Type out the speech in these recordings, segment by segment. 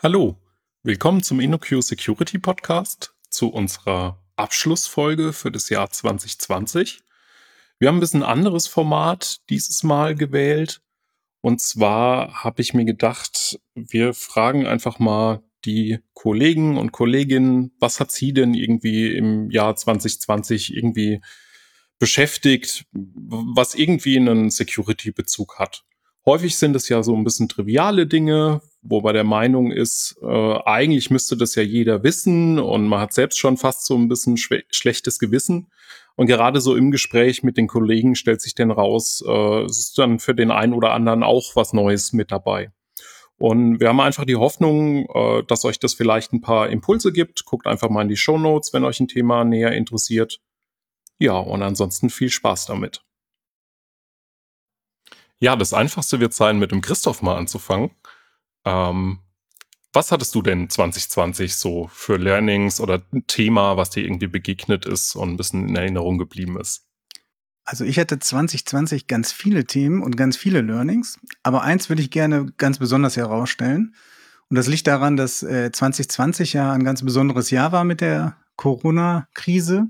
Hallo, willkommen zum InnoQ Security Podcast, zu unserer Abschlussfolge für das Jahr 2020. Wir haben ein bisschen anderes Format dieses Mal gewählt. Und zwar habe ich mir gedacht, wir fragen einfach mal die Kollegen und Kolleginnen, was hat sie denn irgendwie im Jahr 2020 irgendwie beschäftigt, was irgendwie einen Security-Bezug hat. Häufig sind es ja so ein bisschen triviale Dinge, wo man der Meinung ist, äh, eigentlich müsste das ja jeder wissen und man hat selbst schon fast so ein bisschen schlechtes Gewissen. Und gerade so im Gespräch mit den Kollegen stellt sich denn raus, äh, es ist dann für den einen oder anderen auch was Neues mit dabei. Und wir haben einfach die Hoffnung, äh, dass euch das vielleicht ein paar Impulse gibt. Guckt einfach mal in die Show Notes, wenn euch ein Thema näher interessiert. Ja, und ansonsten viel Spaß damit. Ja, das Einfachste wird sein, mit dem Christoph mal anzufangen. Ähm, was hattest du denn 2020 so für Learnings oder ein Thema, was dir irgendwie begegnet ist und ein bisschen in Erinnerung geblieben ist? Also ich hatte 2020 ganz viele Themen und ganz viele Learnings, aber eins würde ich gerne ganz besonders herausstellen. Und das liegt daran, dass äh, 2020 ja ein ganz besonderes Jahr war mit der Corona-Krise.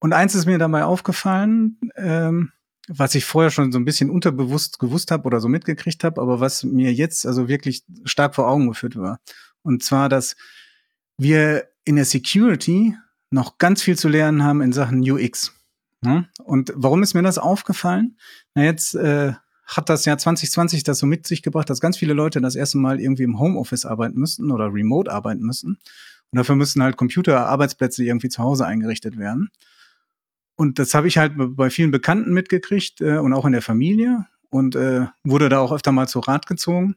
Und eins ist mir dabei aufgefallen, ähm, was ich vorher schon so ein bisschen unterbewusst gewusst habe oder so mitgekriegt habe, aber was mir jetzt also wirklich stark vor Augen geführt war. Und zwar, dass wir in der Security noch ganz viel zu lernen haben in Sachen UX. Ja? Und warum ist mir das aufgefallen? Na, jetzt äh, hat das Jahr 2020 das so mit sich gebracht, dass ganz viele Leute das erste Mal irgendwie im Homeoffice arbeiten müssten oder remote arbeiten müssen. Und dafür müssten halt Computerarbeitsplätze irgendwie zu Hause eingerichtet werden. Und das habe ich halt bei vielen Bekannten mitgekriegt äh, und auch in der Familie und äh, wurde da auch öfter mal zu Rat gezogen.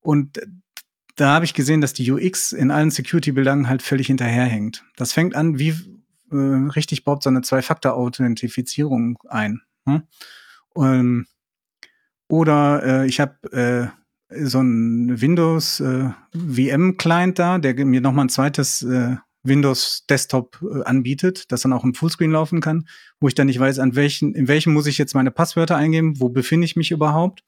Und da habe ich gesehen, dass die UX in allen Security-Belangen halt völlig hinterherhängt. Das fängt an, wie äh, richtig baut so eine Zwei-Faktor-Authentifizierung ein. Hm? Um, oder äh, ich habe äh, so einen Windows äh, da, der mir nochmal ein zweites äh, Windows Desktop äh, anbietet, das dann auch im Fullscreen laufen kann, wo ich dann nicht weiß, an welchen, in welchem muss ich jetzt meine Passwörter eingeben, wo befinde ich mich überhaupt.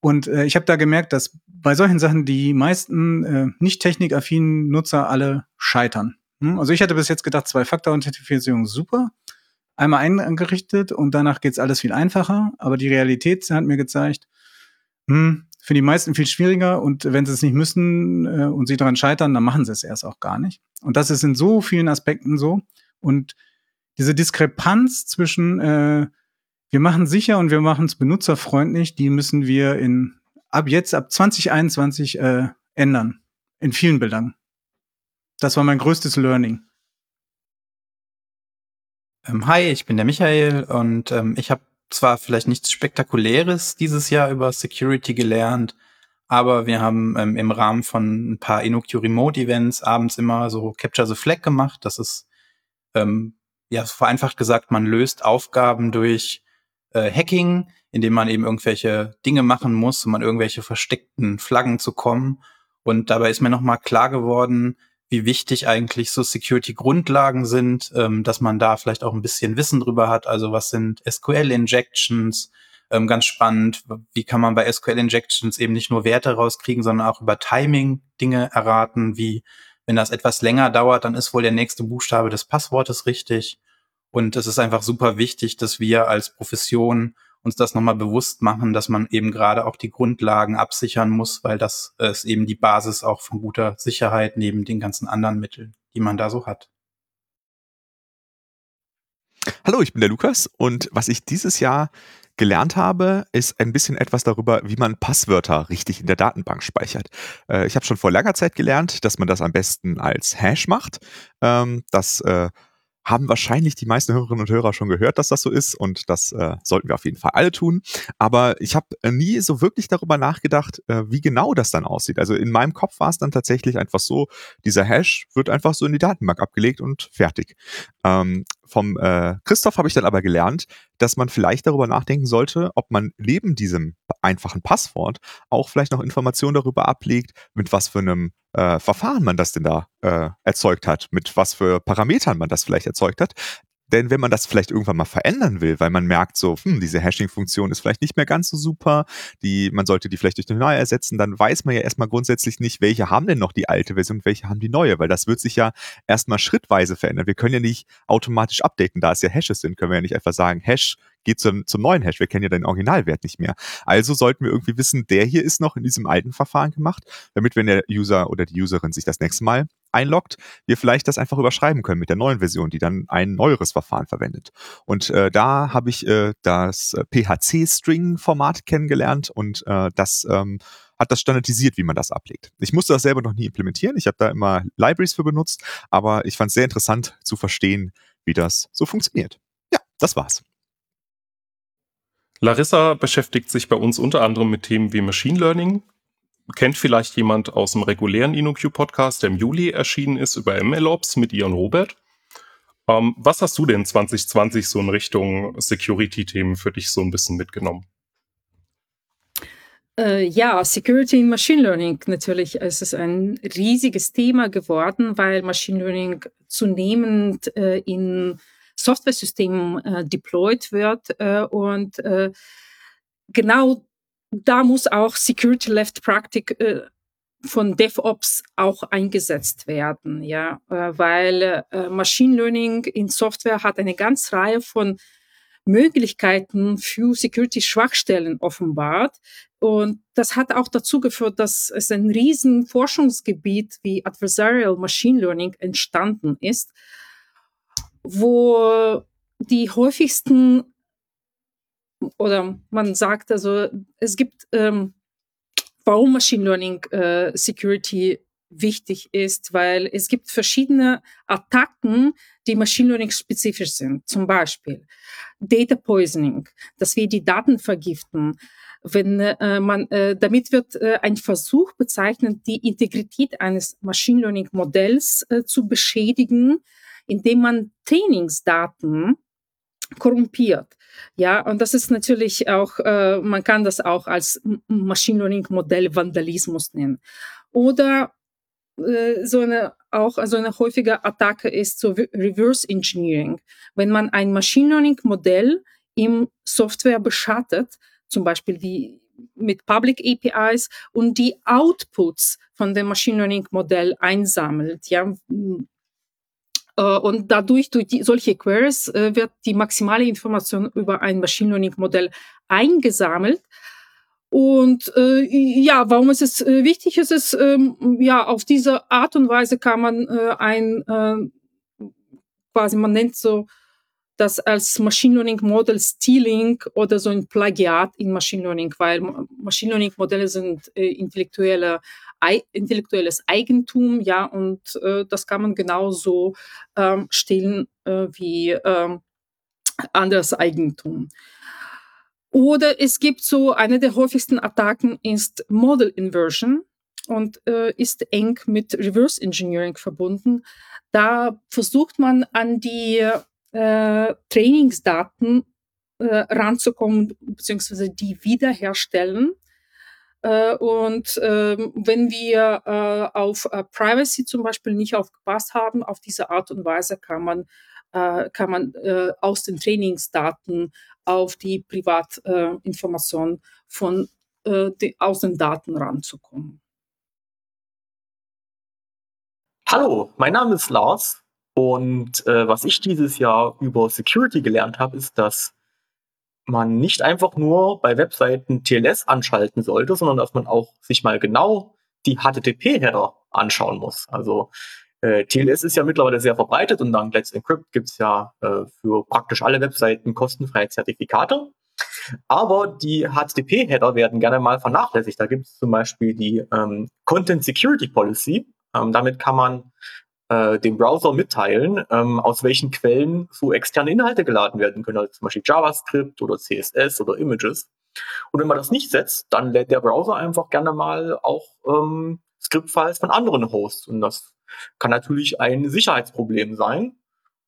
Und äh, ich habe da gemerkt, dass bei solchen Sachen die meisten äh, nicht technikaffinen Nutzer alle scheitern. Hm? Also ich hatte bis jetzt gedacht, Zwei-Faktor-Authentifizierung super, einmal eingerichtet und danach geht's alles viel einfacher. Aber die Realität hat mir gezeigt, hm, für die meisten viel schwieriger und wenn sie es nicht müssen äh, und sie daran scheitern, dann machen sie es erst auch gar nicht. Und das ist in so vielen Aspekten so. Und diese Diskrepanz zwischen äh, wir machen sicher und wir machen es benutzerfreundlich, die müssen wir in ab jetzt, ab 2021 äh, ändern. In vielen Belangen. Das war mein größtes Learning. Ähm, hi, ich bin der Michael und ähm, ich habe zwar vielleicht nichts Spektakuläres dieses Jahr über Security gelernt, aber wir haben ähm, im Rahmen von ein paar InnoQ Remote Events abends immer so Capture the Flag gemacht. Das ist, ähm, ja, vereinfacht gesagt, man löst Aufgaben durch äh, Hacking, indem man eben irgendwelche Dinge machen muss, um an irgendwelche versteckten Flaggen zu kommen. Und dabei ist mir nochmal klar geworden, wie wichtig eigentlich so Security-Grundlagen sind, ähm, dass man da vielleicht auch ein bisschen Wissen drüber hat. Also was sind SQL-Injections? Ähm, ganz spannend, wie kann man bei SQL-Injections eben nicht nur Werte rauskriegen, sondern auch über Timing Dinge erraten, wie wenn das etwas länger dauert, dann ist wohl der nächste Buchstabe des Passwortes richtig. Und es ist einfach super wichtig, dass wir als Profession uns das nochmal bewusst machen, dass man eben gerade auch die Grundlagen absichern muss, weil das ist eben die Basis auch von guter Sicherheit neben den ganzen anderen Mitteln, die man da so hat. Hallo, ich bin der Lukas und was ich dieses Jahr gelernt habe, ist ein bisschen etwas darüber, wie man Passwörter richtig in der Datenbank speichert. Äh, ich habe schon vor langer Zeit gelernt, dass man das am besten als Hash macht. Ähm, das äh, haben wahrscheinlich die meisten Hörerinnen und Hörer schon gehört, dass das so ist und das äh, sollten wir auf jeden Fall alle tun. Aber ich habe äh, nie so wirklich darüber nachgedacht, äh, wie genau das dann aussieht. Also in meinem Kopf war es dann tatsächlich einfach so, dieser Hash wird einfach so in die Datenbank abgelegt und fertig. Ähm, vom äh, Christoph habe ich dann aber gelernt, dass man vielleicht darüber nachdenken sollte, ob man neben diesem einfachen Passwort auch vielleicht noch Informationen darüber ablegt, mit was für einem äh, Verfahren man das denn da äh, erzeugt hat, mit was für Parametern man das vielleicht erzeugt hat. Denn wenn man das vielleicht irgendwann mal verändern will, weil man merkt so, hm, diese Hashing-Funktion ist vielleicht nicht mehr ganz so super, die, man sollte die vielleicht durch eine neue ersetzen, dann weiß man ja erstmal grundsätzlich nicht, welche haben denn noch die alte Version und welche haben die neue, weil das wird sich ja erstmal schrittweise verändern. Wir können ja nicht automatisch updaten, da es ja Hashes sind, können wir ja nicht einfach sagen, Hash geht zum, zum neuen Hash. Wir kennen ja den Originalwert nicht mehr. Also sollten wir irgendwie wissen, der hier ist noch in diesem alten Verfahren gemacht, damit wenn der User oder die Userin sich das nächste Mal einloggt, wir vielleicht das einfach überschreiben können mit der neuen Version, die dann ein neueres Verfahren verwendet. Und äh, da habe ich äh, das äh, PHC-String-Format kennengelernt und äh, das ähm, hat das standardisiert, wie man das ablegt. Ich musste das selber noch nie implementieren. Ich habe da immer Libraries für benutzt, aber ich fand es sehr interessant zu verstehen, wie das so funktioniert. Ja, das war's. Larissa beschäftigt sich bei uns unter anderem mit Themen wie Machine Learning, kennt vielleicht jemand aus dem regulären InnoQ-Podcast, der im Juli erschienen ist, über MLOps mit Ian Robert. Ähm, was hast du denn 2020 so in Richtung Security-Themen für dich so ein bisschen mitgenommen? Äh, ja, Security in Machine Learning natürlich. Es ist ein riesiges Thema geworden, weil Machine Learning zunehmend äh, in Software-Systemen äh, deployed wird äh, und äh, genau da muss auch Security Left Practice äh, von DevOps auch eingesetzt werden, ja, äh, weil äh, Machine Learning in Software hat eine ganze Reihe von Möglichkeiten für Security-Schwachstellen offenbart. Und das hat auch dazu geführt, dass es ein riesen Forschungsgebiet wie Adversarial Machine Learning entstanden ist, wo die häufigsten oder man sagt also, es gibt, ähm, warum Machine Learning äh, Security wichtig ist, weil es gibt verschiedene Attacken, die Machine Learning spezifisch sind. Zum Beispiel Data Poisoning, dass wir die Daten vergiften. Wenn äh, man, äh, damit wird äh, ein Versuch bezeichnet, die Integrität eines Machine Learning Modells äh, zu beschädigen, indem man Trainingsdaten korrumpiert. Ja, und das ist natürlich auch, äh, man kann das auch als Machine Learning Modell Vandalismus nennen. Oder äh, so eine auch also eine häufige Attacke ist so Reverse Engineering. Wenn man ein Machine Learning Modell im Software beschattet, zum Beispiel die mit Public APIs und die Outputs von dem Machine Learning Modell einsammelt, ja, und dadurch, durch die, solche Queries, äh, wird die maximale Information über ein Machine Learning Modell eingesammelt. Und äh, ja, warum ist es äh, wichtig? Es ist ähm, ja auf diese Art und Weise kann man äh, ein äh, quasi man nennt so das als Machine Learning Model Stealing oder so ein Plagiat in Machine Learning, weil Machine Learning Modelle sind äh, intellektuelle intellektuelles Eigentum, ja, und äh, das kann man genauso ähm, stehlen äh, wie ähm, anderes Eigentum. Oder es gibt so, eine der häufigsten Attacken ist Model Inversion und äh, ist eng mit Reverse Engineering verbunden. Da versucht man an die äh, Trainingsdaten äh, ranzukommen, beziehungsweise die wiederherstellen äh, und ähm, wenn wir äh, auf äh, Privacy zum Beispiel nicht aufgepasst haben, auf diese Art und Weise kann man, kann man aus den Trainingsdaten auf die Privatinformationen von aus den Daten ranzukommen. Hallo, mein Name ist Lars und äh, was ich dieses Jahr über Security gelernt habe, ist, dass man nicht einfach nur bei Webseiten TLS anschalten sollte, sondern dass man auch sich mal genau die HTTP-Header anschauen muss. Also äh, TLS ist ja mittlerweile sehr verbreitet und dank Let's Encrypt gibt's ja äh, für praktisch alle Webseiten kostenfreie Zertifikate. Aber die HTTP-Header werden gerne mal vernachlässigt. Da gibt es zum Beispiel die ähm, Content Security Policy. Ähm, damit kann man äh, dem Browser mitteilen, ähm, aus welchen Quellen so externe Inhalte geladen werden können, also zum Beispiel JavaScript oder CSS oder Images. Und wenn man das nicht setzt, dann lädt der Browser einfach gerne mal auch ähm, Script-Files von anderen Hosts. Und das kann natürlich ein Sicherheitsproblem sein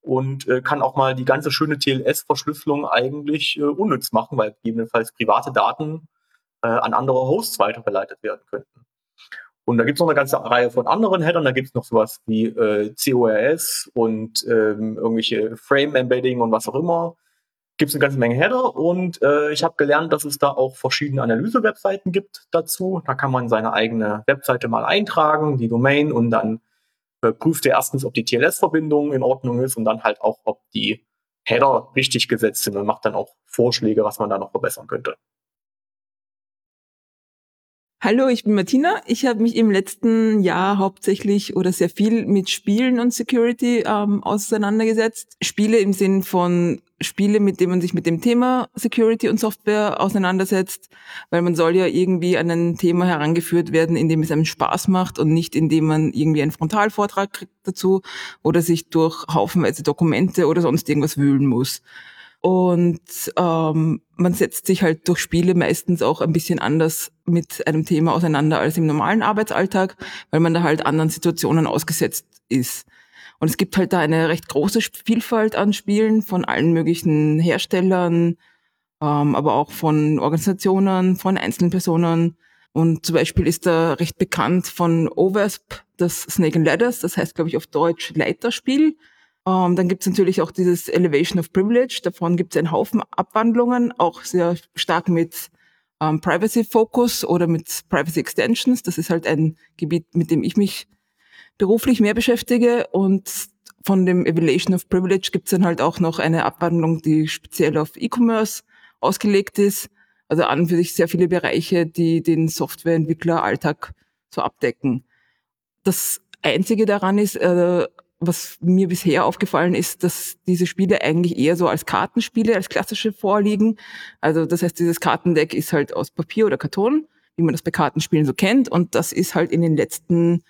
und äh, kann auch mal die ganze schöne TLS-Verschlüsselung eigentlich äh, unnütz machen, weil gegebenenfalls private Daten äh, an andere Hosts weitergeleitet werden könnten. Und da gibt es noch eine ganze Reihe von anderen Headern. Da gibt es noch sowas wie äh, CORS und ähm, irgendwelche Frame-Embedding und was auch immer. Gibt es eine ganze Menge Header und äh, ich habe gelernt, dass es da auch verschiedene Analyse-Webseiten gibt dazu. Da kann man seine eigene Webseite mal eintragen, die Domain und dann äh, prüft er erstens, ob die TLS-Verbindung in Ordnung ist und dann halt auch, ob die Header richtig gesetzt sind und macht dann auch Vorschläge, was man da noch verbessern könnte. Hallo, ich bin Martina. Ich habe mich im letzten Jahr hauptsächlich oder sehr viel mit Spielen und Security ähm, auseinandergesetzt. Spiele im Sinn von Spiele, mit denen man sich mit dem Thema Security und Software auseinandersetzt, weil man soll ja irgendwie an ein Thema herangeführt werden, in dem es einem Spaß macht und nicht indem man irgendwie einen Frontalvortrag kriegt dazu oder sich durch haufenweise Dokumente oder sonst irgendwas wühlen muss. Und ähm, man setzt sich halt durch Spiele meistens auch ein bisschen anders mit einem Thema auseinander als im normalen Arbeitsalltag, weil man da halt anderen Situationen ausgesetzt ist. Und es gibt halt da eine recht große Vielfalt an Spielen von allen möglichen Herstellern, ähm, aber auch von Organisationen, von einzelnen Personen. Und zum Beispiel ist da recht bekannt von OWASP das Snake and Ladders, das heißt, glaube ich, auf Deutsch Leiterspiel. Ähm, dann gibt es natürlich auch dieses Elevation of Privilege. Davon gibt es einen Haufen Abwandlungen, auch sehr stark mit ähm, Privacy Focus oder mit Privacy Extensions. Das ist halt ein Gebiet, mit dem ich mich beruflich mehr beschäftige. Und von dem Evaluation of Privilege gibt es dann halt auch noch eine Abwandlung, die speziell auf E-Commerce ausgelegt ist. Also an und für sich sehr viele Bereiche, die den Softwareentwickler-Alltag so abdecken. Das Einzige daran ist, äh, was mir bisher aufgefallen ist, dass diese Spiele eigentlich eher so als Kartenspiele, als klassische vorliegen. Also das heißt, dieses Kartendeck ist halt aus Papier oder Karton, wie man das bei Kartenspielen so kennt. Und das ist halt in den letzten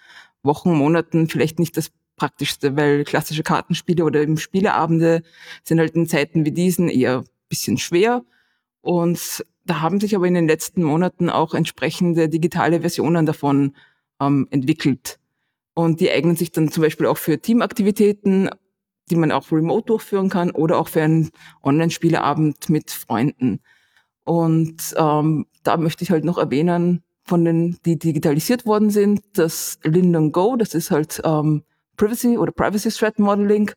Wochen, Monaten vielleicht nicht das Praktischste, weil klassische Kartenspiele oder eben Spieleabende sind halt in Zeiten wie diesen eher bisschen schwer. Und da haben sich aber in den letzten Monaten auch entsprechende digitale Versionen davon ähm, entwickelt. Und die eignen sich dann zum Beispiel auch für Teamaktivitäten, die man auch remote durchführen kann oder auch für einen Online-Spieleabend mit Freunden. Und ähm, da möchte ich halt noch erwähnen, von den, die digitalisiert worden sind, das Linden Go, das ist halt ähm, Privacy oder Privacy Threat Modeling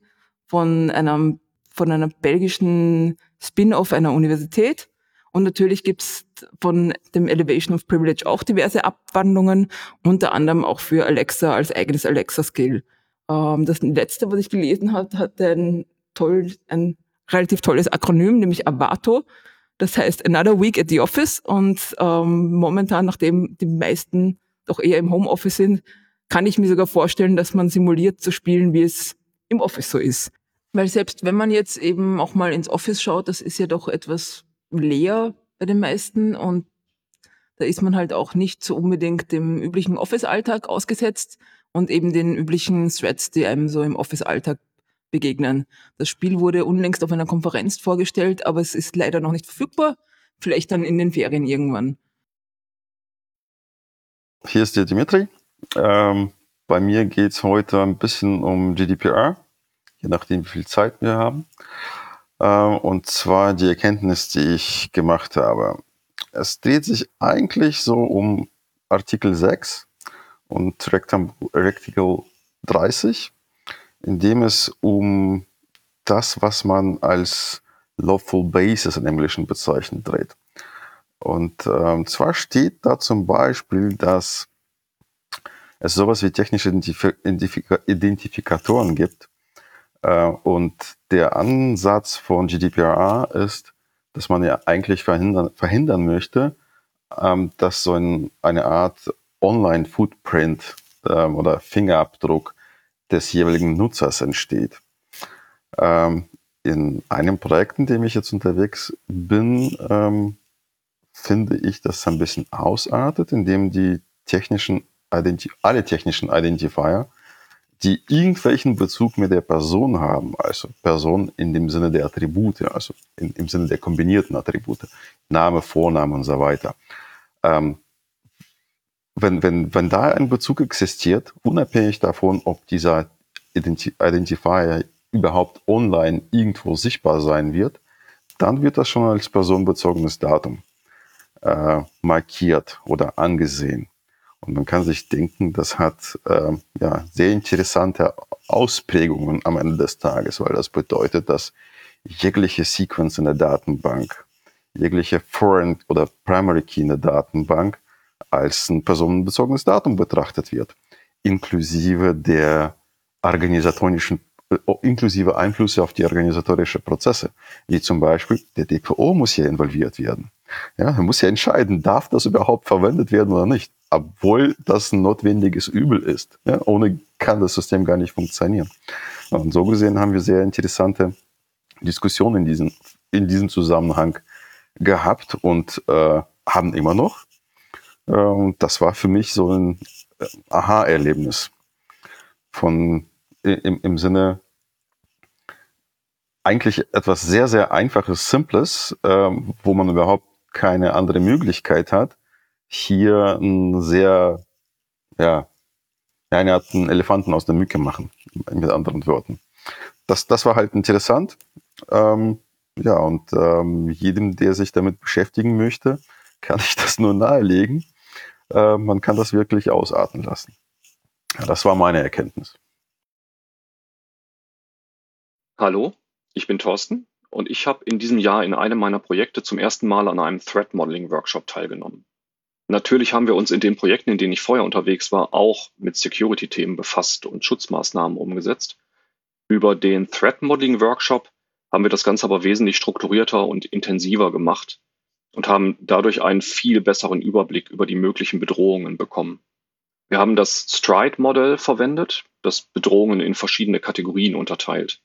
von einem, von einer belgischen Spin-off einer Universität. Und natürlich gibt's von dem Elevation of Privilege auch diverse Abwandlungen, unter anderem auch für Alexa als eigenes Alexa-Skill. Ähm, das letzte, was ich gelesen habe, hat ein, toll, ein relativ tolles Akronym, nämlich AVATO. Das heißt Another Week at the Office. Und ähm, momentan, nachdem die meisten doch eher im Homeoffice sind, kann ich mir sogar vorstellen, dass man simuliert zu spielen, wie es im Office so ist. Weil selbst wenn man jetzt eben auch mal ins Office schaut, das ist ja doch etwas leer bei den meisten und da ist man halt auch nicht so unbedingt dem üblichen Office-Alltag ausgesetzt und eben den üblichen Threads, die einem so im Office-Alltag begegnen. Das Spiel wurde unlängst auf einer Konferenz vorgestellt, aber es ist leider noch nicht verfügbar. Vielleicht dann in den Ferien irgendwann. Hier ist der Dimitri. Ähm, bei mir geht es heute ein bisschen um GDPR, je nachdem, wie viel Zeit wir haben. Ähm, und zwar die Erkenntnis, die ich gemacht habe. Es dreht sich eigentlich so um Artikel 6 und Rectical 30, in dem es um das, was man als Lawful Basis im Englischen bezeichnet, dreht. Und ähm, zwar steht da zum Beispiel, dass es sowas wie technische Identif Identifika Identifikatoren gibt, und der Ansatz von GDPR ist, dass man ja eigentlich verhindern, verhindern möchte, ähm, dass so ein, eine Art Online-Footprint ähm, oder Fingerabdruck des jeweiligen Nutzers entsteht. Ähm, in einem Projekt, in dem ich jetzt unterwegs bin, finde ich, dass es ein bisschen ausartet, indem die technischen Identi alle technischen Identifier die irgendwelchen Bezug mit der Person haben, also Person in dem Sinne der Attribute, also in, im Sinne der kombinierten Attribute, Name, Vorname und so weiter. Ähm, wenn, wenn, wenn da ein Bezug existiert, unabhängig davon, ob dieser Identi Identifier überhaupt online irgendwo sichtbar sein wird, dann wird das schon als personenbezogenes Datum äh, markiert oder angesehen. Und man kann sich denken, das hat äh, ja, sehr interessante Ausprägungen am Ende des Tages, weil das bedeutet, dass jegliche Sequence in der Datenbank, jegliche Foreign oder Primary Key in der Datenbank als ein personenbezogenes Datum betrachtet wird, inklusive der organisatorischen äh, inklusive Einflüsse auf die organisatorischen Prozesse, wie zum Beispiel der DPO muss hier involviert werden. Ja, er muss ja entscheiden, darf das überhaupt verwendet werden oder nicht, obwohl das ein notwendiges Übel ist. Ja, ohne kann das System gar nicht funktionieren. Und so gesehen haben wir sehr interessante Diskussionen in diesem, in diesem Zusammenhang gehabt und äh, haben immer noch. Äh, und das war für mich so ein äh, Aha-Erlebnis von im, im Sinne eigentlich etwas sehr, sehr Einfaches, Simples, äh, wo man überhaupt keine andere Möglichkeit hat, hier ein sehr, ja, eine Art einen Elefanten aus der Mücke machen, mit anderen Worten. Das, das war halt interessant. Ähm, ja, und ähm, jedem, der sich damit beschäftigen möchte, kann ich das nur nahelegen. Äh, man kann das wirklich ausarten lassen. Ja, das war meine Erkenntnis. Hallo, ich bin Thorsten und ich habe in diesem Jahr in einem meiner Projekte zum ersten Mal an einem Threat Modeling Workshop teilgenommen. Natürlich haben wir uns in den Projekten, in denen ich vorher unterwegs war, auch mit Security-Themen befasst und Schutzmaßnahmen umgesetzt. Über den Threat Modeling Workshop haben wir das Ganze aber wesentlich strukturierter und intensiver gemacht und haben dadurch einen viel besseren Überblick über die möglichen Bedrohungen bekommen. Wir haben das Stride-Modell verwendet, das Bedrohungen in verschiedene Kategorien unterteilt.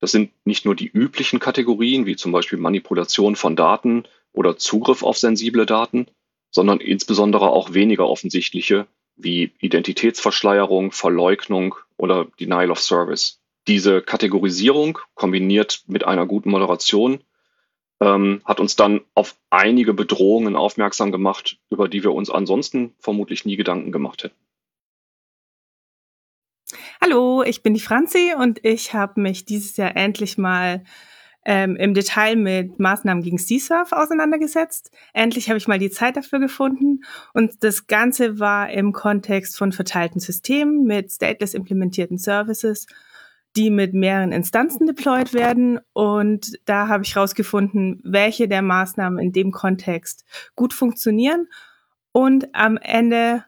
Das sind nicht nur die üblichen Kategorien, wie zum Beispiel Manipulation von Daten oder Zugriff auf sensible Daten, sondern insbesondere auch weniger offensichtliche, wie Identitätsverschleierung, Verleugnung oder Denial of Service. Diese Kategorisierung kombiniert mit einer guten Moderation ähm, hat uns dann auf einige Bedrohungen aufmerksam gemacht, über die wir uns ansonsten vermutlich nie Gedanken gemacht hätten. Hallo, ich bin die Franzi und ich habe mich dieses Jahr endlich mal ähm, im Detail mit Maßnahmen gegen C-Surf auseinandergesetzt. Endlich habe ich mal die Zeit dafür gefunden. Und das Ganze war im Kontext von verteilten Systemen mit stateless implementierten Services, die mit mehreren Instanzen deployed werden. Und da habe ich herausgefunden, welche der Maßnahmen in dem Kontext gut funktionieren. Und am Ende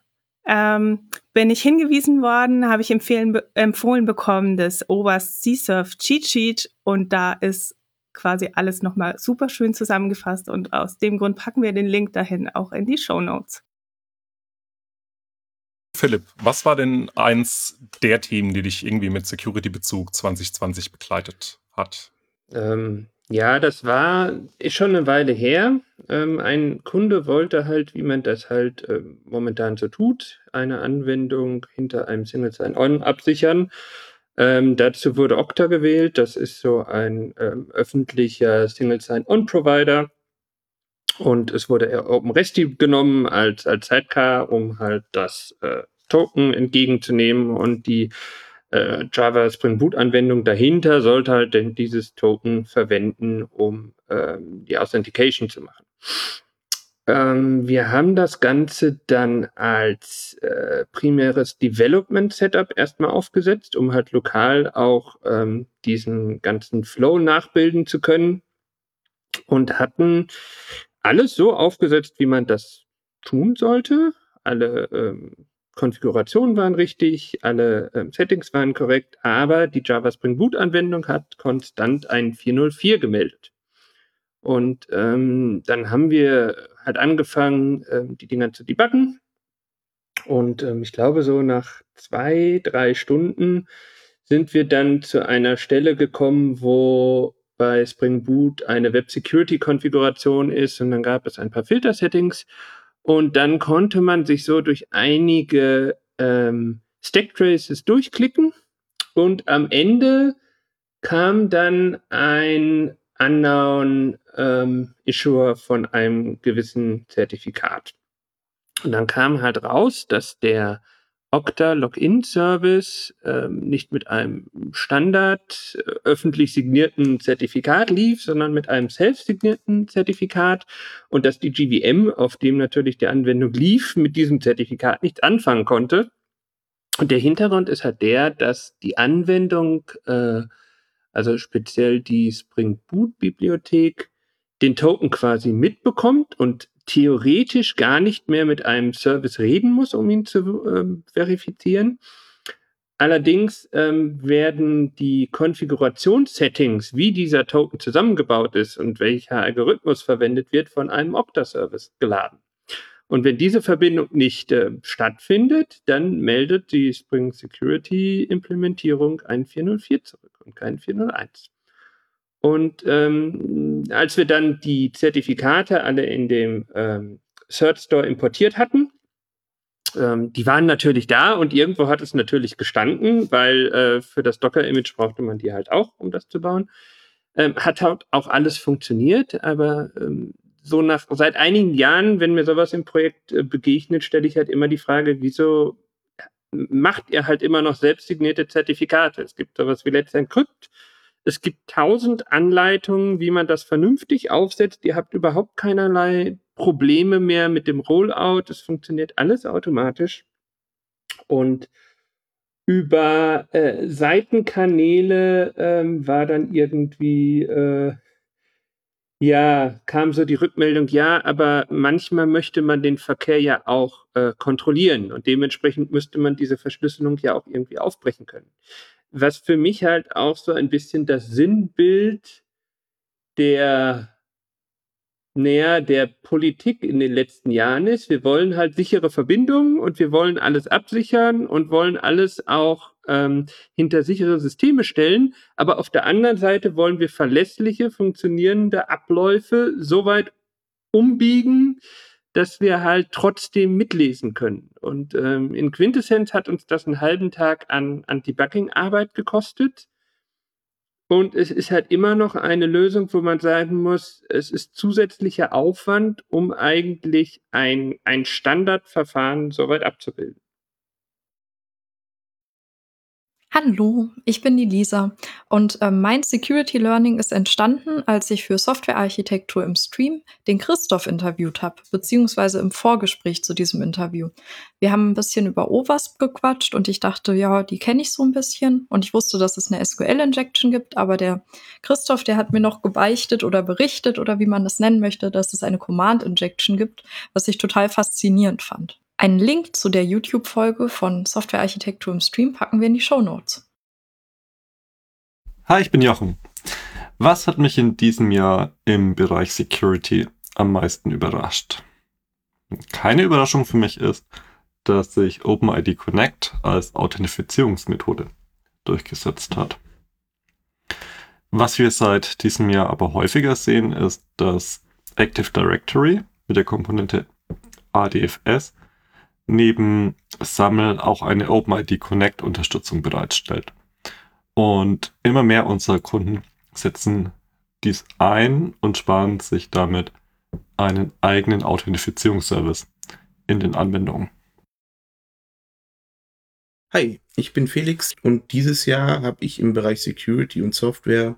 ähm, bin ich hingewiesen worden, habe ich empfehlen, empfohlen bekommen, das Oberst C-Surf Cheat Sheet. Und da ist quasi alles nochmal super schön zusammengefasst und aus dem Grund packen wir den Link dahin auch in die Show Notes. Philipp, was war denn eins der Themen, die dich irgendwie mit Security-Bezug 2020 begleitet hat? Ähm, ja, das war ist schon eine Weile her. Ähm, ein Kunde wollte halt, wie man das halt, ähm, momentan so tut, eine Anwendung hinter einem Single Sign-On absichern. Ähm, dazu wurde Okta gewählt. Das ist so ein, ähm, öffentlicher Single Sign-On-Provider. Und es wurde OpenResty genommen als als Sidecar, um halt das, äh, Token entgegenzunehmen und die äh, Java Spring Boot Anwendung dahinter sollte halt denn dieses Token verwenden, um ähm, die Authentication zu machen. Ähm, wir haben das Ganze dann als äh, primäres Development Setup erstmal aufgesetzt, um halt lokal auch ähm, diesen ganzen Flow nachbilden zu können und hatten alles so aufgesetzt, wie man das tun sollte. Alle ähm, Konfigurationen waren richtig, alle ähm, Settings waren korrekt, aber die Java Spring Boot Anwendung hat konstant ein 404 gemeldet. Und ähm, dann haben wir halt angefangen, ähm, die Dinger zu debuggen. Und ähm, ich glaube, so nach zwei, drei Stunden sind wir dann zu einer Stelle gekommen, wo bei Spring Boot eine Web Security Konfiguration ist und dann gab es ein paar Filter-Settings und dann konnte man sich so durch einige ähm, Stack Traces durchklicken und am Ende kam dann ein Unknown ähm, Issuer von einem gewissen Zertifikat. Und dann kam halt raus, dass der Okta Login Service ähm, nicht mit einem Standard äh, öffentlich signierten Zertifikat lief, sondern mit einem selbst signierten Zertifikat und dass die GVM, auf dem natürlich die Anwendung lief, mit diesem Zertifikat nichts anfangen konnte. Und der Hintergrund ist halt der, dass die Anwendung, äh, also speziell die Spring Boot Bibliothek, den Token quasi mitbekommt und theoretisch gar nicht mehr mit einem Service reden muss, um ihn zu äh, verifizieren. Allerdings ähm, werden die Konfigurationssettings, wie dieser Token zusammengebaut ist und welcher Algorithmus verwendet wird, von einem Okta-Service geladen. Und wenn diese Verbindung nicht äh, stattfindet, dann meldet die Spring Security Implementierung ein 404 zurück und kein 401. Und ähm, als wir dann die Zertifikate alle in dem ähm, Search Store importiert hatten, ähm, die waren natürlich da und irgendwo hat es natürlich gestanden, weil äh, für das Docker-Image brauchte man die halt auch, um das zu bauen. Ähm, hat halt auch alles funktioniert, aber ähm, so nach seit einigen Jahren, wenn mir sowas im Projekt äh, begegnet, stelle ich halt immer die Frage, wieso macht ihr halt immer noch selbstsignierte Zertifikate? Es gibt sowas wie Let's Encrypt, es gibt tausend Anleitungen, wie man das vernünftig aufsetzt. Ihr habt überhaupt keinerlei Probleme mehr mit dem Rollout. Es funktioniert alles automatisch. Und über äh, Seitenkanäle ähm, war dann irgendwie, äh, ja, kam so die Rückmeldung, ja, aber manchmal möchte man den Verkehr ja auch äh, kontrollieren und dementsprechend müsste man diese Verschlüsselung ja auch irgendwie aufbrechen können. Was für mich halt auch so ein bisschen das Sinnbild der näher der Politik in den letzten Jahren ist. Wir wollen halt sichere Verbindungen und wir wollen alles absichern und wollen alles auch ähm, hinter sichere Systeme stellen. Aber auf der anderen Seite wollen wir verlässliche, funktionierende Abläufe so weit umbiegen, dass wir halt trotzdem mitlesen können. Und ähm, in Quintessenz hat uns das einen halben Tag an Anti-Bugging-Arbeit gekostet. Und es ist halt immer noch eine Lösung, wo man sagen muss, es ist zusätzlicher Aufwand, um eigentlich ein, ein Standardverfahren soweit abzubilden. Hallo, ich bin die Lisa und äh, mein Security Learning ist entstanden, als ich für Softwarearchitektur im Stream den Christoph interviewt habe, beziehungsweise im Vorgespräch zu diesem Interview. Wir haben ein bisschen über OWASP gequatscht und ich dachte, ja, die kenne ich so ein bisschen und ich wusste, dass es eine SQL-Injection gibt, aber der Christoph, der hat mir noch gebeichtet oder berichtet oder wie man das nennen möchte, dass es eine Command-Injection gibt, was ich total faszinierend fand. Einen Link zu der YouTube-Folge von Softwarearchitektur im Stream packen wir in die Show Notes. Hi, ich bin Jochen. Was hat mich in diesem Jahr im Bereich Security am meisten überrascht? Keine Überraschung für mich ist, dass sich OpenID Connect als Authentifizierungsmethode durchgesetzt hat. Was wir seit diesem Jahr aber häufiger sehen, ist, dass Active Directory mit der Komponente ADFS neben Sammel auch eine OpenID Connect Unterstützung bereitstellt. Und immer mehr unserer Kunden setzen dies ein und sparen sich damit einen eigenen Authentifizierungsservice in den Anwendungen. Hi, ich bin Felix und dieses Jahr habe ich im Bereich Security und Software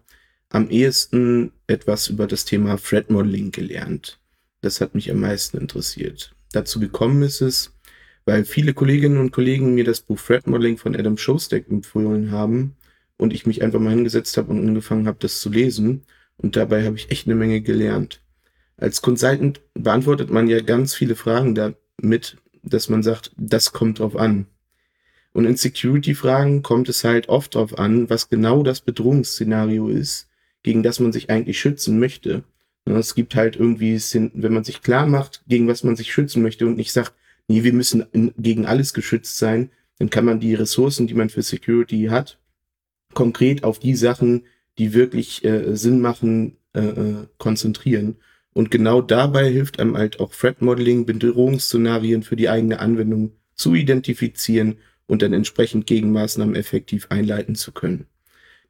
am ehesten etwas über das Thema Threat Modeling gelernt. Das hat mich am meisten interessiert. Dazu gekommen ist es, weil viele Kolleginnen und Kollegen mir das Buch Threat Modeling von Adam Shostak empfohlen haben und ich mich einfach mal hingesetzt habe und angefangen habe, das zu lesen. Und dabei habe ich echt eine Menge gelernt. Als Consultant beantwortet man ja ganz viele Fragen damit, dass man sagt, das kommt drauf an. Und in Security-Fragen kommt es halt oft drauf an, was genau das Bedrohungsszenario ist, gegen das man sich eigentlich schützen möchte. Es gibt halt irgendwie, wenn man sich klar macht, gegen was man sich schützen möchte und nicht sagt, nee, wir müssen in, gegen alles geschützt sein, dann kann man die Ressourcen, die man für Security hat, konkret auf die Sachen, die wirklich äh, Sinn machen, äh, äh, konzentrieren. Und genau dabei hilft einem halt auch Threat Modeling, Bedrohungsszenarien für die eigene Anwendung zu identifizieren und dann entsprechend Gegenmaßnahmen effektiv einleiten zu können.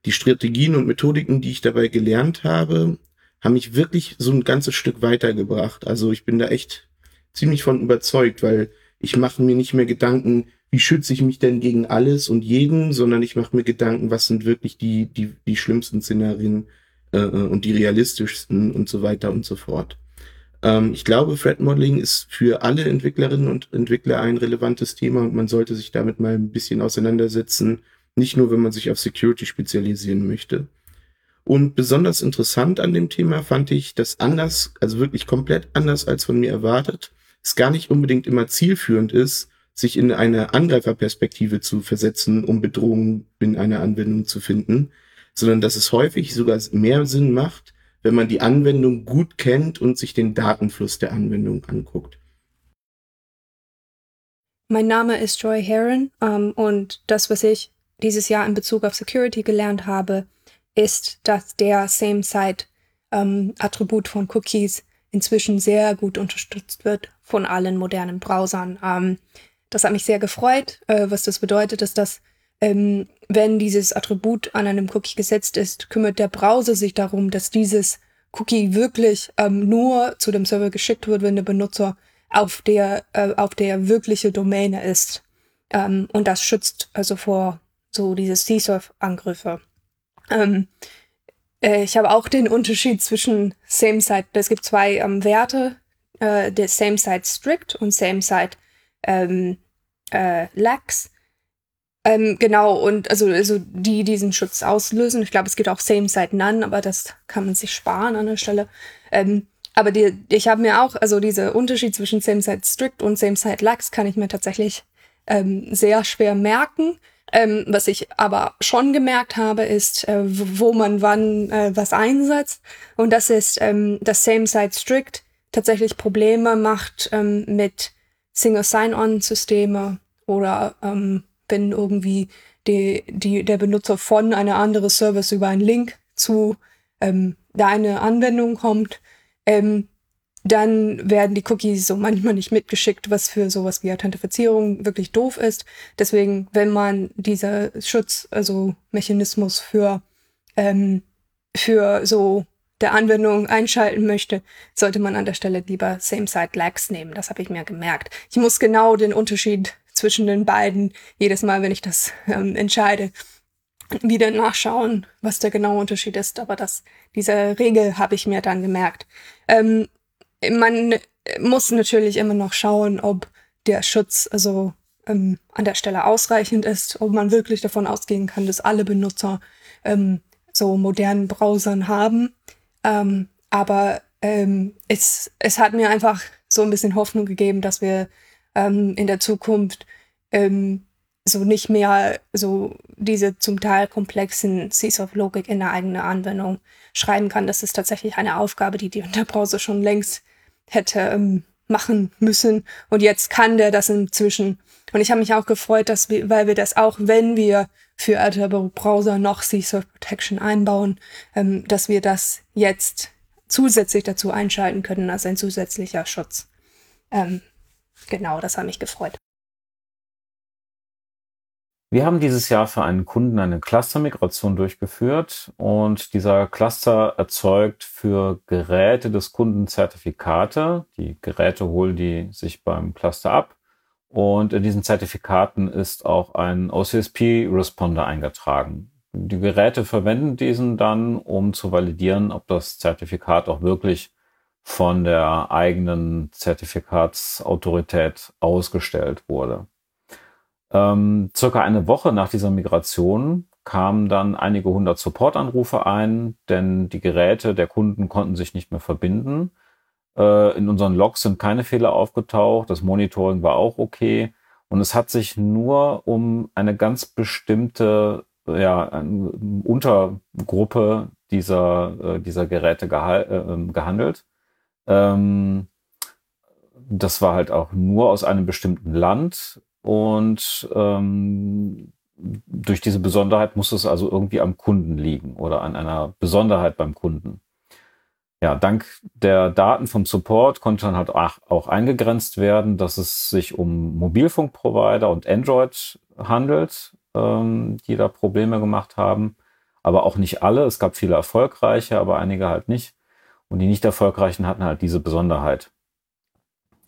Die Strategien und Methodiken, die ich dabei gelernt habe, haben mich wirklich so ein ganzes Stück weitergebracht. Also ich bin da echt ziemlich von überzeugt, weil ich mache mir nicht mehr Gedanken, wie schütze ich mich denn gegen alles und jeden, sondern ich mache mir Gedanken, was sind wirklich die, die, die schlimmsten Szenarien äh, äh und die realistischsten und so weiter und so fort. Ähm, ich glaube, Threat Modeling ist für alle Entwicklerinnen und Entwickler ein relevantes Thema und man sollte sich damit mal ein bisschen auseinandersetzen, nicht nur, wenn man sich auf Security spezialisieren möchte. Und besonders interessant an dem Thema fand ich, dass anders, also wirklich komplett anders als von mir erwartet, es gar nicht unbedingt immer zielführend ist, sich in eine Angreiferperspektive zu versetzen, um Bedrohungen in einer Anwendung zu finden, sondern dass es häufig sogar mehr Sinn macht, wenn man die Anwendung gut kennt und sich den Datenfluss der Anwendung anguckt. Mein Name ist Joy Heron ähm, und das, was ich dieses Jahr in Bezug auf Security gelernt habe, ist, dass der Same-Site-Attribut ähm, von Cookies inzwischen sehr gut unterstützt wird von allen modernen Browsern. Ähm, das hat mich sehr gefreut. Äh, was das bedeutet, ist, dass ähm, wenn dieses Attribut an einem Cookie gesetzt ist, kümmert der Browser sich darum, dass dieses Cookie wirklich ähm, nur zu dem Server geschickt wird, wenn der Benutzer auf der, äh, auf der wirkliche Domäne ist. Ähm, und das schützt also vor so diese C-Surf-Angriffe. Ähm, äh, ich habe auch den Unterschied zwischen Same-Site, es gibt zwei ähm, Werte, äh, der Same-Site Strict und Same-Site ähm, äh, Lax. Ähm, genau, und also, also die diesen Schutz auslösen. Ich glaube, es gibt auch Same-Site None, aber das kann man sich sparen an der Stelle. Ähm, aber die, ich habe mir auch, also dieser Unterschied zwischen Same-Site Strict und Same-Site Lax kann ich mir tatsächlich ähm, sehr schwer merken. Ähm, was ich aber schon gemerkt habe, ist, äh, wo man wann äh, was einsetzt. Und das ist, ähm, dass Same-Site Strict tatsächlich Probleme macht ähm, mit Single Sign-On-Systeme oder ähm, wenn irgendwie die, die, der Benutzer von einer anderen Service über einen Link zu ähm, deine Anwendung kommt, ähm, dann werden die Cookies so manchmal nicht mitgeschickt, was für sowas wie Authentifizierung wirklich doof ist. Deswegen, wenn man dieser Schutz, also Mechanismus für, ähm, für so der Anwendung einschalten möchte, sollte man an der Stelle lieber Same-Side-Lags nehmen. Das habe ich mir gemerkt. Ich muss genau den Unterschied zwischen den beiden jedes Mal, wenn ich das ähm, entscheide, wieder nachschauen, was der genaue Unterschied ist. Aber das, diese Regel habe ich mir dann gemerkt. Ähm, man muss natürlich immer noch schauen, ob der Schutz also ähm, an der Stelle ausreichend ist, ob man wirklich davon ausgehen kann, dass alle Benutzer ähm, so modernen Browsern haben. Ähm, aber ähm, es, es hat mir einfach so ein bisschen Hoffnung gegeben, dass wir ähm, in der Zukunft ähm, so nicht mehr so diese zum Teil komplexen CSOF-Logik in der eigenen Anwendung schreiben kann. Das ist tatsächlich eine Aufgabe, die die der Browser schon längst hätte ähm, machen müssen. Und jetzt kann der das inzwischen. Und ich habe mich auch gefreut, dass wir, weil wir das auch, wenn wir für ältere Browser noch C-Surf Protection einbauen, ähm, dass wir das jetzt zusätzlich dazu einschalten können als ein zusätzlicher Schutz. Ähm, genau, das hat mich gefreut. Wir haben dieses Jahr für einen Kunden eine Cluster-Migration durchgeführt und dieser Cluster erzeugt für Geräte des Kunden Zertifikate. Die Geräte holen die sich beim Cluster ab und in diesen Zertifikaten ist auch ein OCSP-Responder eingetragen. Die Geräte verwenden diesen dann, um zu validieren, ob das Zertifikat auch wirklich von der eigenen Zertifikatsautorität ausgestellt wurde. Ähm, circa eine Woche nach dieser Migration kamen dann einige hundert Supportanrufe ein, denn die Geräte der Kunden konnten sich nicht mehr verbinden. Äh, in unseren Logs sind keine Fehler aufgetaucht, das Monitoring war auch okay. Und es hat sich nur um eine ganz bestimmte ja, eine Untergruppe dieser, äh, dieser Geräte äh, ähm, gehandelt. Ähm, das war halt auch nur aus einem bestimmten Land und ähm, durch diese Besonderheit muss es also irgendwie am Kunden liegen oder an einer Besonderheit beim Kunden. Ja, dank der Daten vom Support konnte dann halt auch eingegrenzt werden, dass es sich um Mobilfunkprovider und Android handelt, ähm, die da Probleme gemacht haben. Aber auch nicht alle. Es gab viele erfolgreiche, aber einige halt nicht. Und die nicht erfolgreichen hatten halt diese Besonderheit.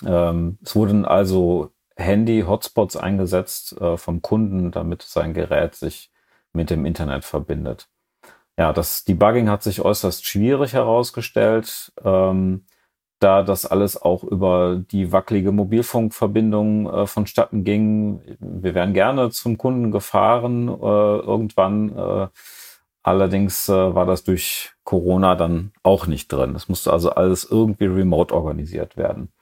Ähm, es wurden also Handy-Hotspots eingesetzt äh, vom Kunden, damit sein Gerät sich mit dem Internet verbindet. Ja, das Debugging hat sich äußerst schwierig herausgestellt, ähm, da das alles auch über die wackelige Mobilfunkverbindung äh, vonstatten ging. Wir wären gerne zum Kunden gefahren äh, irgendwann. Äh, allerdings äh, war das durch Corona dann auch nicht drin. Es musste also alles irgendwie remote organisiert werden.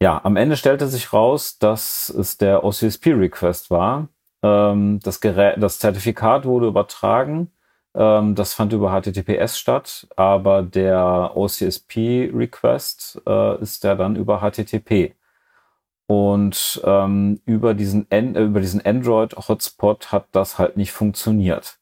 Ja, am Ende stellte sich raus, dass es der OCSP-Request war. Ähm, das, Gerät, das Zertifikat wurde übertragen ähm, das fand über HTTPS statt, aber der OCSP-Request äh, ist ja dann über HTTP. Und ähm, über diesen, An über diesen Android-Hotspot hat das halt nicht funktioniert.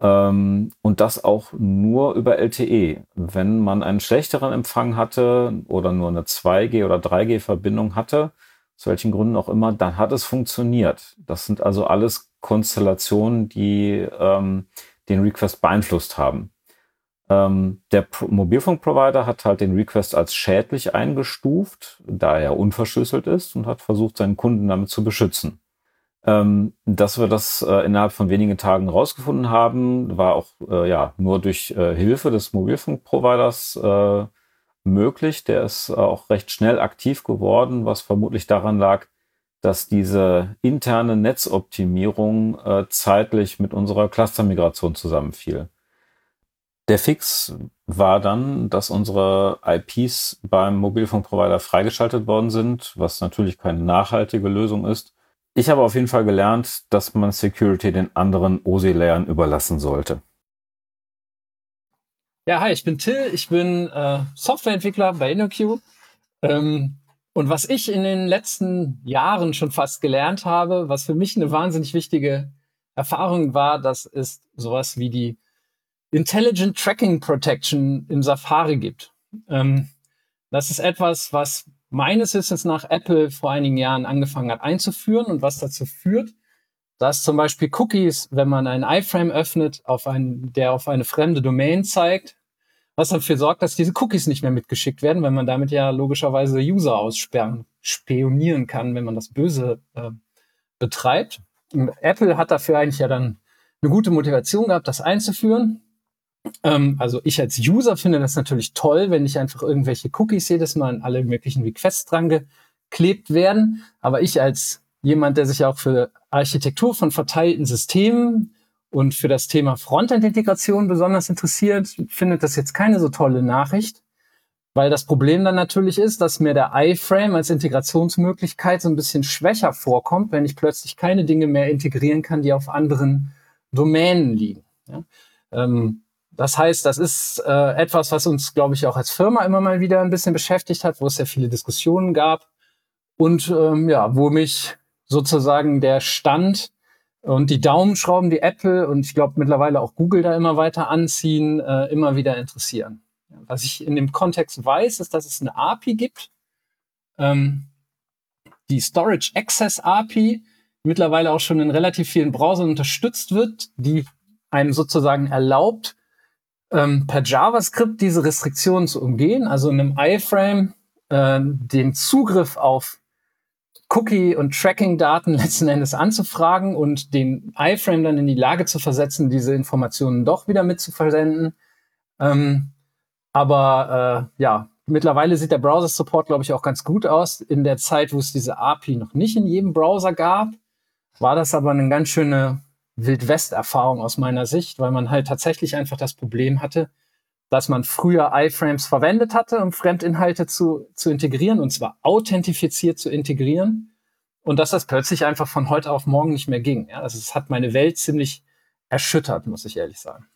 Ähm, und das auch nur über LTE. Wenn man einen schlechteren Empfang hatte oder nur eine 2G oder 3G-Verbindung hatte, aus welchen Gründen auch immer, dann hat es funktioniert. Das sind also alles Konstellationen, die ähm, den Request beeinflusst haben. Ähm, der Pro Mobilfunkprovider hat halt den Request als schädlich eingestuft, da er unverschlüsselt ist und hat versucht, seinen Kunden damit zu beschützen. Ähm, dass wir das äh, innerhalb von wenigen Tagen rausgefunden haben, war auch äh, ja nur durch äh, Hilfe des Mobilfunkproviders äh, möglich. Der ist auch recht schnell aktiv geworden, was vermutlich daran lag, dass diese interne Netzoptimierung äh, zeitlich mit unserer Clustermigration zusammenfiel. Der Fix war dann, dass unsere IPs beim Mobilfunkprovider freigeschaltet worden sind, was natürlich keine nachhaltige Lösung ist. Ich habe auf jeden Fall gelernt, dass man Security den anderen OSI-Layern überlassen sollte. Ja, hi, ich bin Till, ich bin äh, Softwareentwickler bei InnoQ. Ähm, und was ich in den letzten Jahren schon fast gelernt habe, was für mich eine wahnsinnig wichtige Erfahrung war, das ist sowas wie die Intelligent Tracking Protection im Safari gibt. Ähm, das ist etwas, was meines Wissens nach Apple vor einigen Jahren angefangen hat einzuführen und was dazu führt, dass zum Beispiel Cookies, wenn man einen iFrame öffnet, auf einen, der auf eine fremde Domain zeigt, was dafür sorgt, dass diese Cookies nicht mehr mitgeschickt werden, weil man damit ja logischerweise User aussperren, spionieren kann, wenn man das Böse äh, betreibt. Und Apple hat dafür eigentlich ja dann eine gute Motivation gehabt, das einzuführen. Ähm, also ich als User finde das natürlich toll, wenn ich einfach irgendwelche Cookies jedes Mal an alle möglichen Requests dran geklebt werden. Aber ich als jemand, der sich auch für Architektur von verteilten Systemen und für das Thema Frontend-Integration besonders interessiert, findet das jetzt keine so tolle Nachricht, weil das Problem dann natürlich ist, dass mir der iFrame als Integrationsmöglichkeit so ein bisschen schwächer vorkommt, wenn ich plötzlich keine Dinge mehr integrieren kann, die auf anderen Domänen liegen. Ja? Ähm, das heißt, das ist äh, etwas, was uns, glaube ich, auch als Firma immer mal wieder ein bisschen beschäftigt hat, wo es sehr viele Diskussionen gab und ähm, ja, wo mich sozusagen der Stand und die Daumenschrauben, die Apple und ich glaube mittlerweile auch Google da immer weiter anziehen, äh, immer wieder interessieren. Was ich in dem Kontext weiß, ist, dass es eine API gibt, ähm, die Storage Access API, mittlerweile auch schon in relativ vielen Browsern unterstützt wird, die einem sozusagen erlaubt, ähm, per JavaScript diese Restriktionen zu umgehen, also in einem iFrame äh, den Zugriff auf Cookie- und Tracking-Daten letzten Endes anzufragen und den iFrame dann in die Lage zu versetzen, diese Informationen doch wieder mitzuversenden. Ähm, aber äh, ja, mittlerweile sieht der Browser-Support, glaube ich, auch ganz gut aus. In der Zeit, wo es diese API noch nicht in jedem Browser gab, war das aber eine ganz schöne Wildwest-Erfahrung aus meiner Sicht, weil man halt tatsächlich einfach das Problem hatte, dass man früher iFrames verwendet hatte, um Fremdinhalte zu, zu integrieren, und zwar authentifiziert zu integrieren. Und dass das plötzlich einfach von heute auf morgen nicht mehr ging. Ja, also es hat meine Welt ziemlich erschüttert, muss ich ehrlich sagen.